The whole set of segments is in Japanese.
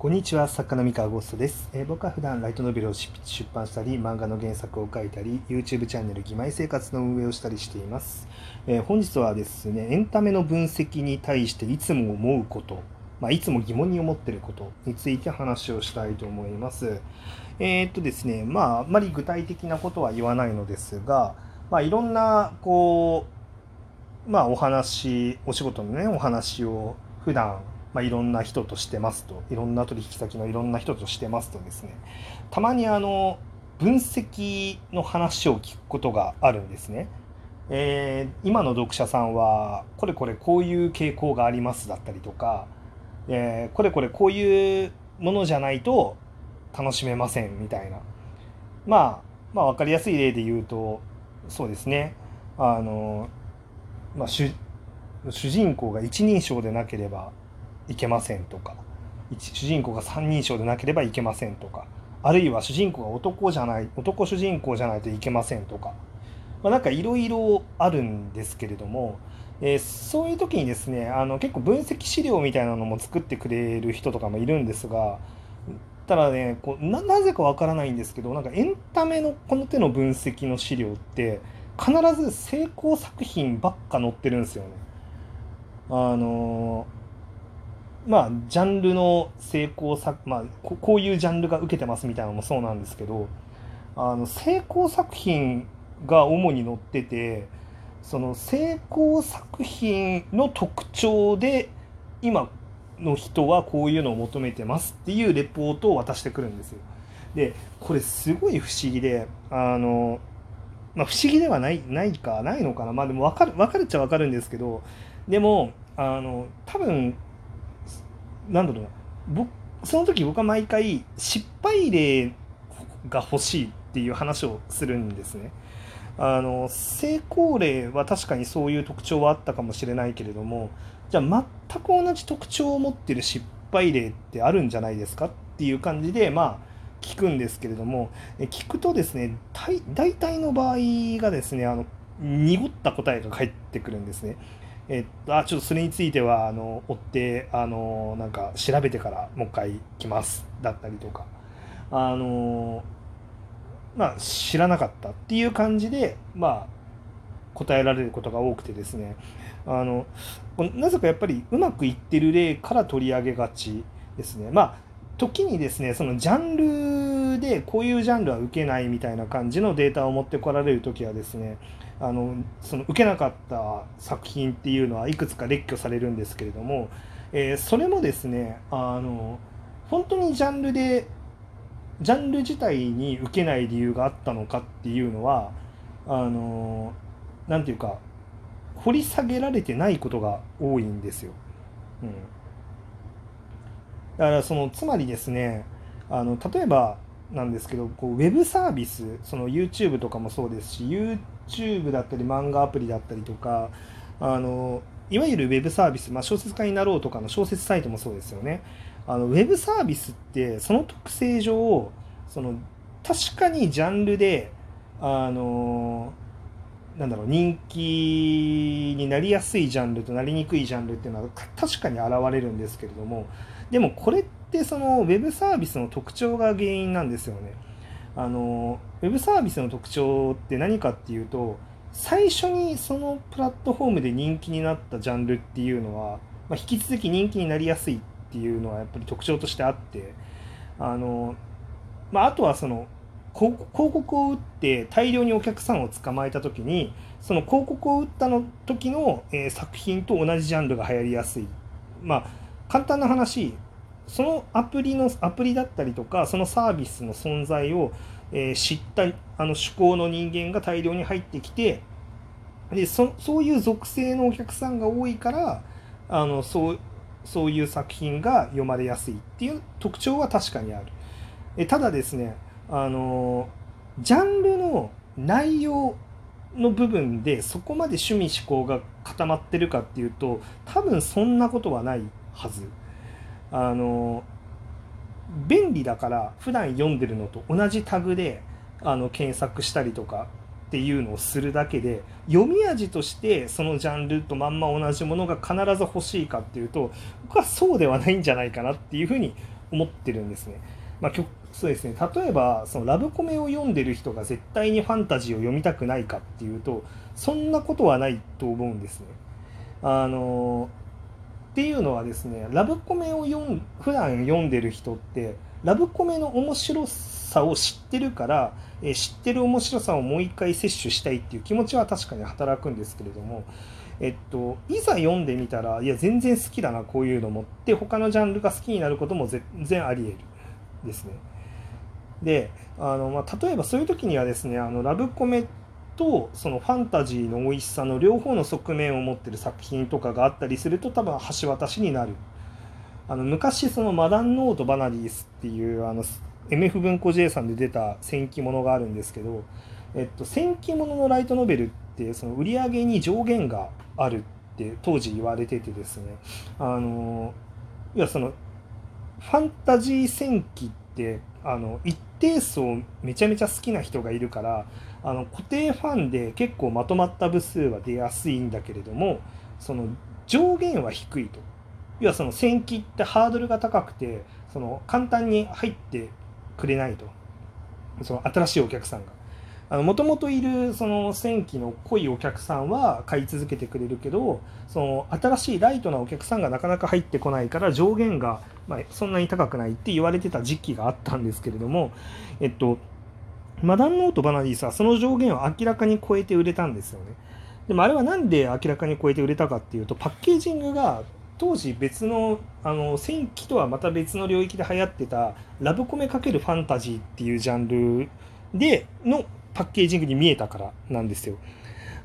こんにちは作家の三河ゴーストです、えー、僕は普段ライトノベルを出版したり漫画の原作を書いたり YouTube チャンネル「義妹生活」の運営をしたりしています、えー、本日はですねエンタメの分析に対していつも思うことまあ、いつも疑問に思ってることについて話をしたいと思います。えー、っとですね、まあ、あまり具体的なことは言わないのですが、まあ、いろんな、こう、まあ、お話、お仕事のね、お話を普段まあ、いろんな人としてますといろんな取引先のいろんな人としてますとですねたまにあの分析の話を聞くことがあるんですね。えー、今の読者さんはこれこれこういう傾向がありますだったりとか、えー、これこれこういうものじゃないと楽しめませんみたいな、まあ、まあ分かりやすい例で言うとそうですねあの、まあ、主人公が一人称でなければいけませんとか主人公が三人称でなければいけませんとかあるいは主人公が男じゃない男主人公じゃないといけませんとか、まあ、なんかいろいろあるんですけれども、えー、そういう時にですねあの結構分析資料みたいなのも作ってくれる人とかもいるんですがただねこうなぜかわからないんですけどなんかエンタメのこの手の分析の資料って必ず成功作品ばっか載ってるんですよね。あのーまあジャンルの成功作まあこういうジャンルが受けてますみたいなのもそうなんですけどあの成功作品が主に載っててその成功作品の特徴で今の人はこういうのを求めてますっていうレポートを渡してくるんですよ。でこれすごい不思議であの、まあ、不思議ではないないかないのかなまあでも分かる分かるっちゃ分かるんですけどでもあの多分なんだろう僕その時僕は毎回失敗例が欲しいっていう話をするんですね。あの成功例は確かにそういう特徴はあったかもしれないけれどもじゃあ全く同じ特徴を持ってる失敗例ってあるんじゃないですかっていう感じでまあ聞くんですけれども聞くとですね大体の場合がですねあの濁った答えが返ってくるんですね。えっと、あちょっとそれについてはあの追ってあのなんか調べてからもう一回来ます。だったりとか。あのまあ知らなかったっていう感じでまあ答えられることが多くてですね。あのなぜかやっぱりうまくいってる例から取り上げがちですね。まあ時にですねそのジャンルでこういうジャンルは受けないみたいな感じのデータを持ってこられる時はですねあのその受けなかった作品っていうのはいくつか列挙されるんですけれども、えー、それもですねあの本当にジャンルでジャンル自体に受けない理由があったのかっていうのはあのなんていうか掘り下げられてないことが多いんですよ。うん、だからそのつまりですねあの例えばなんですけどこうウェブサービスその YouTube とかもそうですし YouTube だったり漫画アプリだったりとかあのいわゆるウェブサービス、まあ、小説家になろうとかの小説サイトもそうですよね。あのウェブサービスってその特性上その確かにジャンルであのなんだろう人気になりやすいジャンルとなりにくいジャンルっていうのは確かに現れるんですけれどもでもこれってそのウェブサービスの特徴が原因なんですよね。あのウェブサービスの特徴って何かっていうと最初にそのプラットフォームで人気になったジャンルっていうのは、まあ、引き続き人気になりやすいっていうのはやっぱり特徴としてあってあの、まあ、あとはその広告を打って大量にお客さんを捕まえた時にその広告を打ったの時の、えー、作品と同じジャンルが流行りやすいまあ簡単な話そのアプリのアプリだったりとかそのサービスの存在を、えー、知ったあの趣向の人間が大量に入ってきてでそそういう属性のお客さんが多いからあのそうそういう作品が読まれやすいっていう特徴は確かにある。えただですねあのジャンルの内容の部分でそこまで趣味思考が固まってるかっていうと多分そんなことはないはず。あの便利だから普段読んでるのと同じタグであの検索したりとかっていうのをするだけで読み味としてそのジャンルとまんま同じものが必ず欲しいかっていうと僕はそうではないんじゃないかなっていうふうに思ってるんですね。まあ、そうですね例えばそのラブコメを読んでる人が絶対にファンタジーを読みたくないかっていうとそんなことはないと思うんですね。あのっていうのはですねラブコメを読ん普段読んでる人ってラブコメの面白さを知ってるから、え知ってる面白さをもう一回摂取したいっていう気持ちは確かに働くんですけれども、えっと、いざ読んでみたらいや全然好きだなこういうのもって他のジャンルが好きになることも全然あり得るですね。であの、まあ、例えばそういう時にはですねあのラブコメとそのファンタジーの美味しさの両方の側面を持ってる作品とかがあったりすると多分橋渡しになる。あの昔そのマダンノート・バナリースっていうあの MF 文庫 J さんで出た戦記物があるんですけど、えっと、戦記物のライトノベルってその売り上げに上限があるって当時言われててですねあのいやそのファンタジー戦記ってあの一定層めちゃめちゃ好きな人がいるからあの固定ファンで結構まとまった部数は出やすいんだけれどもその上限は低いと要はその戦記ってハードルが高くてその簡単に入ってくれないとその新しいお客さんが。もともといるその戦記の濃いお客さんは買い続けてくれるけどその新しいライトなお客さんがなかなか入ってこないから上限がまあそんなに高くないって言われてた時期があったんですけれどもえっとマダンノート・バナディスはその上限を明らかに超えて売れたんですよね。でもあれは何で明らかに超えて売れたかっていうとパッケージングが当時別のあの戦記とはまた別の領域で流行ってたラブコメ×ファンタジーっていうジャンルでのパッケージングに見えたからなんですよ。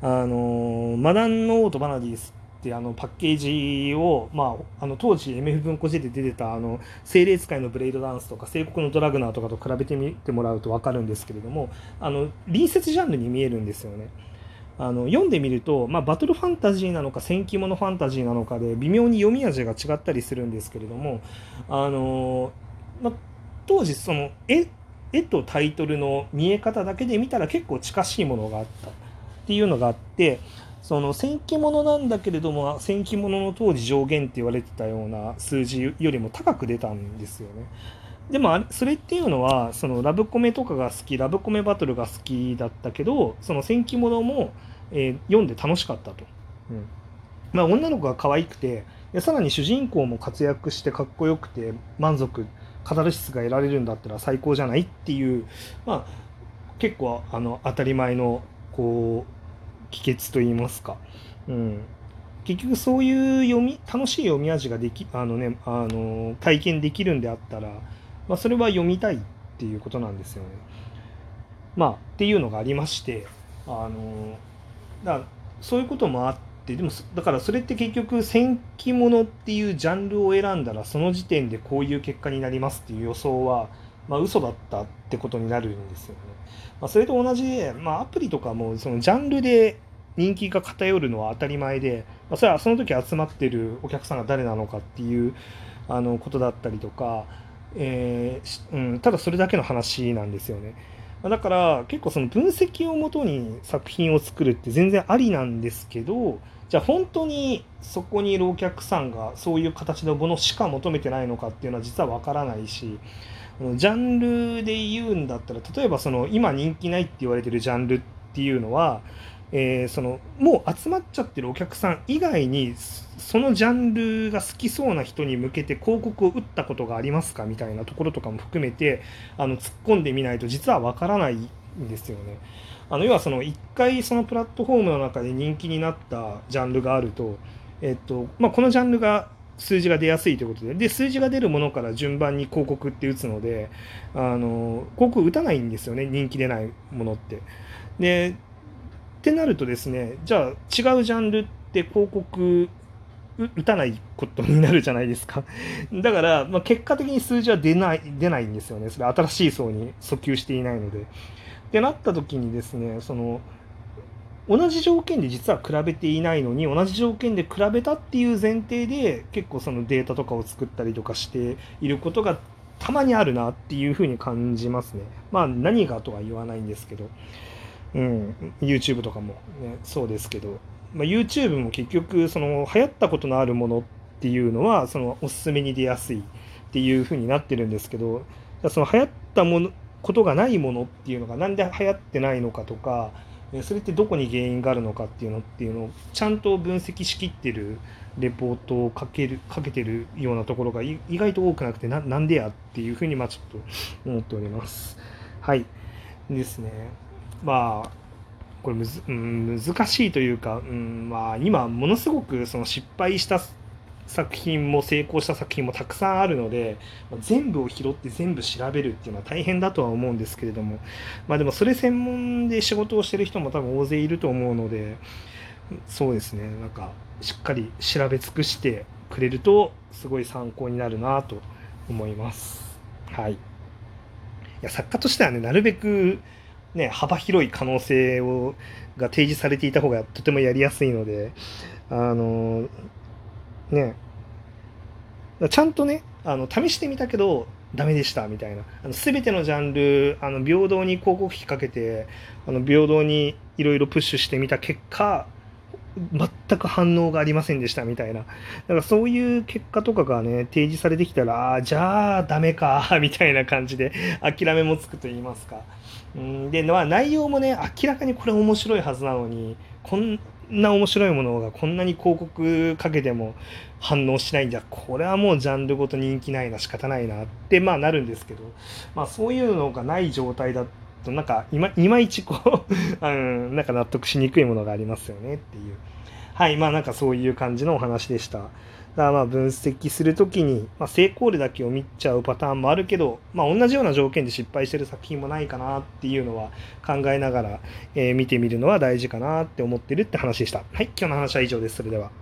あのマダンノート・バナディスってあのパッケージを、まあ、あの当時 MF 文庫 J で出てたあの精霊使いのブレイドダンスとか聖国のドラグナーとかと比べてみてもらうと分かるんですけれどもあの隣接ジャンルに見えるんですよね。あの読んでみると、まあ、バトルファンタジーなのか戦記物ファンタジーなのかで微妙に読み味が違ったりするんですけれどもあの、まあ、当時その絵絵とタイトルの見え方だけで見たら結構近しいものがあったっていうのがあってその戦記物なんだけれども戦記物の当時上限って言われてたような数字よりも高く出たんですよね。でもそれっていうのはそのラブコメとかが好きラブコメバトルが好きだったけどその戦記物も、えー、読んで楽しかったと。うんまあ、女の子が可愛くてさらに主人公も活躍してかっこよくて満足カタルシスが得られるんだったら最高じゃないっていう、まあ、結構あの当たり前のこう帰結と言いますか、うん、結局そういう読み楽しい読み味ができあの、ね、あの体験できるんであったら、まあ、それは読みたいっていうことなんですよね。まあ、っていうのがありましてあのだそういうこともあってってでもだからそれって結局戦記物っていうジャンルを選んだらその時点でこういう結果になりますっていう予想はまあ嘘だったってことになるんですよね。まあ、それと同じで、まあ、アプリとかもそのジャンルで人気が偏るのは当たり前で、まあ、それはその時集まってるお客さんが誰なのかっていうあのことだったりとか、えーうん、ただそれだけの話なんですよね。だから結構その分析をもとに作品を作るって全然ありなんですけどじゃあ本当にそこにいるお客さんがそういう形のものしか求めてないのかっていうのは実はわからないしジャンルで言うんだったら例えばその今人気ないって言われてるジャンルっていうのはえー、そのもう集まっちゃってるお客さん以外にそのジャンルが好きそうな人に向けて広告を打ったことがありますかみたいなところとかも含めてあの突っ込んでみないと実はわからないんですよね。あの要はその1回そのプラットフォームの中で人気になったジャンルがあると,、えっとまあ、このジャンルが数字が出やすいということでで数字が出るものから順番に広告って打つのであの広告打たないんですよね人気出ないものって。でってなるとですねじゃあ違うジャンルって広告打たないことになるじゃないですか だから、まあ、結果的に数字は出ない出ないんですよねそれ新しい層に訴求していないので。ってなった時にですねその同じ条件で実は比べていないのに同じ条件で比べたっていう前提で結構そのデータとかを作ったりとかしていることがたまにあるなっていうふうに感じますね。まあ何がとは言わないんですけど。うん、YouTube とかも、ね、そうですけど、まあ、YouTube も結局その流行ったことのあるものっていうのはそのおすすめに出やすいっていうふうになってるんですけどその流行ったものことがないものっていうのが何で流行ってないのかとかそれってどこに原因があるのかっていうのっていうのをちゃんと分析しきってるレポートを書けるかけてるようなところが意外と多くなくてななんでやっていうふうにまあちょっと思っております。はいですね。まあこれむず、うん、難しいというか、うんまあ、今ものすごくその失敗した作品も成功した作品もたくさんあるのでま全部を拾って全部調べるっていうのは大変だとは思うんですけれどもまあでもそれ専門で仕事をしてる人も多分大勢いると思うのでそうですねなんかしっかり調べ尽くしてくれるとすごい参考になるなと思います。はい、いや作家としてはねなるべくね、幅広い可能性をが提示されていた方がとてもやりやすいので、あのね、ちゃんとね、あの試してみたけど、ダメでしたみたいな。あの全てのジャンル、あの平等に広告費かけて、あの平等にいろいろプッシュしてみた結果、全く反応がありませんでしたみたいな。だからそういう結果とかがね、提示されてきたら、あじゃあダメか、みたいな感じで諦めもつくと言いますか。うんで、まあ、内容もね、明らかにこれ面白いはずなのに、こんな面白いものがこんなに広告かけても反応しないんじゃ、これはもうジャンルごと人気ないな、仕方ないなって、まあなるんですけど、まあそういうのがない状態だと、なんかいまいまいちこう うん、なんか納得しにくいものがありますよねっていう。はい、まあなんかそういう感じのお話でした。だからまあ分析するときに、まあ、成功例だけを見ちゃうパターンもあるけど、まあ、同じような条件で失敗してる作品もないかなっていうのは考えながら、えー、見てみるのは大事かなって思ってるって話でした。はい、今日の話は以上です。それでは。